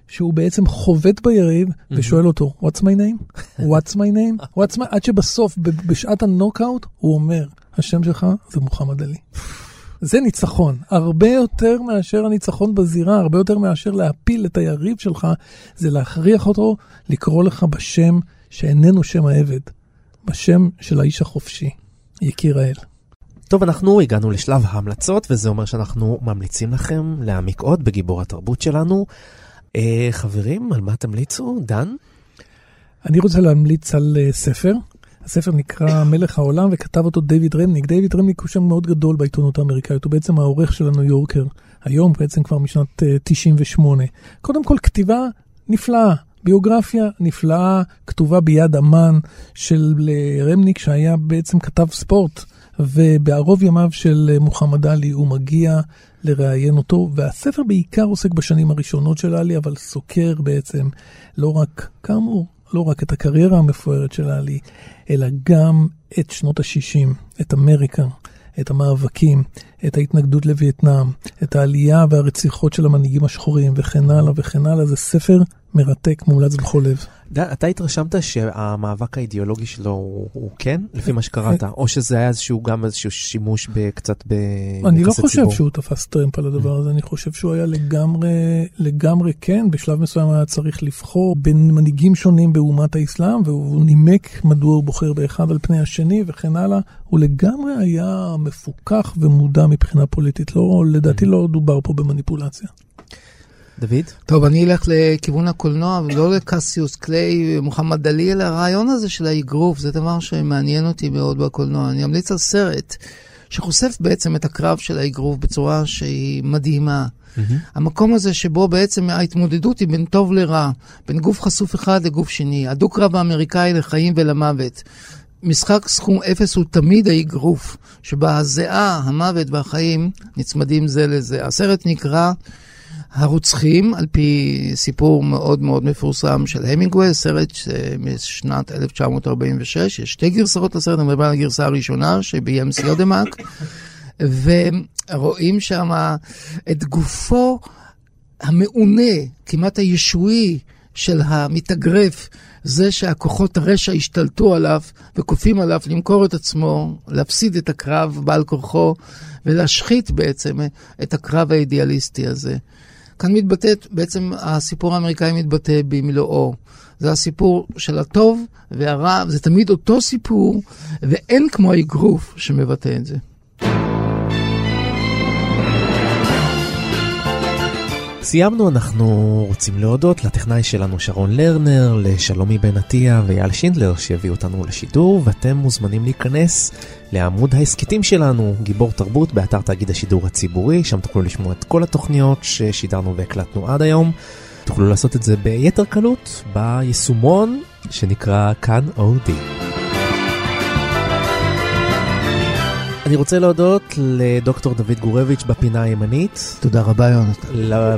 שהוא בעצם חובט ביריב ושואל אותו, What's my name? What's my name? What's my... עד שבסוף, בשעת הנוקאוט, הוא אומר, השם שלך זה מוחמד עלי. זה ניצחון. הרבה יותר מאשר הניצחון בזירה, הרבה יותר מאשר להפיל את היריב שלך, זה להכריח אותו לקרוא לך בשם שאיננו שם העבד, בשם של האיש החופשי, יקיר האל. טוב, אנחנו הגענו לשלב ההמלצות, וזה אומר שאנחנו ממליצים לכם להעמיק עוד בגיבור התרבות שלנו. אה, חברים, על מה תמליצו? דן? אני רוצה להמליץ על uh, ספר. הספר נקרא מלך העולם וכתב אותו דיוויד רמניק. דיוויד רמניק הוא שם מאוד גדול בעיתונות האמריקאית, הוא בעצם העורך של הניו יורקר, היום בעצם כבר משנת uh, 98. קודם כל כתיבה נפלאה, ביוגרפיה נפלאה, כתובה ביד אמן של uh, רמניק שהיה בעצם כתב ספורט. ובערוב ימיו של מוחמד עלי הוא מגיע לראיין אותו, והספר בעיקר עוסק בשנים הראשונות של עלי, אבל סוקר בעצם לא רק, כאמור, לא רק את הקריירה המפוארת של עלי, אלא גם את שנות ה-60, את אמריקה, את המאבקים, את ההתנגדות לווייטנאם, את העלייה והרציחות של המנהיגים השחורים וכן הלאה וכן הלאה. זה ספר מרתק, מומלץ בכל לב. אתה התרשמת שהמאבק האידיאולוגי שלו הוא, הוא כן, לפי מה שקראת, או שזה היה איזשהו גם איזשהו שימוש קצת ביחסי ציבור? אני לא חושב ציבור. שהוא תפס טרמפ על הדבר הזה, אני חושב שהוא היה לגמרי, לגמרי כן, בשלב מסוים היה צריך לבחור בין מנהיגים שונים באומת האסלאם, והוא נימק מדוע הוא בוחר באחד על פני השני וכן הלאה. הוא לגמרי היה מפוכח ומודע מבחינה פוליטית, לא, לדעתי לא דובר פה במניפולציה. דוד? טוב, אני אלך לכיוון הקולנוע, ולא לקסיוס קליי ומוחמד דלי, אלא הרעיון הזה של האגרוף, זה דבר שמעניין אותי מאוד בקולנוע. אני אמליץ על סרט שחושף בעצם את הקרב של האגרוף בצורה שהיא מדהימה. Mm-hmm. המקום הזה שבו בעצם ההתמודדות היא בין טוב לרע, בין גוף חשוף אחד לגוף שני, הדו-קרב האמריקאי לחיים ולמוות. משחק סכום אפס הוא תמיד האגרוף, שבה הזיעה, המוות והחיים נצמדים זה לזה. הסרט נקרא הרוצחים, על פי סיפור מאוד מאוד מפורסם של המינגווי, סרט משנת 1946, יש שתי גרסאות לסרט, אני מדבר על הגרסה הראשונה שביים סיודמק, ורואים שם את גופו המעונה, כמעט הישועי של המתאגרף, זה שהכוחות הרשע השתלטו עליו וכופים עליו למכור את עצמו, להפסיד את הקרב בעל כורחו ולהשחית בעצם את הקרב האידיאליסטי הזה. כאן מתבטאת, בעצם הסיפור האמריקאי מתבטא במלואו. זה הסיפור של הטוב והרע, זה תמיד אותו סיפור, ואין כמו האגרוף שמבטא את זה. סיימנו, אנחנו רוצים להודות לטכנאי שלנו שרון לרנר, לשלומי בן עטיה ואייל שינדלר שהביאו אותנו לשידור, ואתם מוזמנים להיכנס לעמוד ההסכתים שלנו, גיבור תרבות, באתר תאגיד השידור הציבורי, שם תוכלו לשמוע את כל התוכניות ששידרנו והקלטנו עד היום. תוכלו לעשות את זה ביתר קלות ביישומון שנקרא כאן אודי. אני רוצה להודות לדוקטור דוד גורביץ' בפינה הימנית. תודה רבה, יונתן.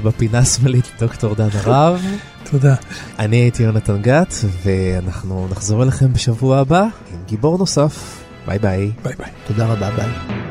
בפינה השמאלית דוקטור דן ערב. תודה. אני הייתי יונתן גת, ואנחנו נחזור אליכם בשבוע הבא עם גיבור נוסף. ביי ביי. ביי ביי. תודה רבה, ביי.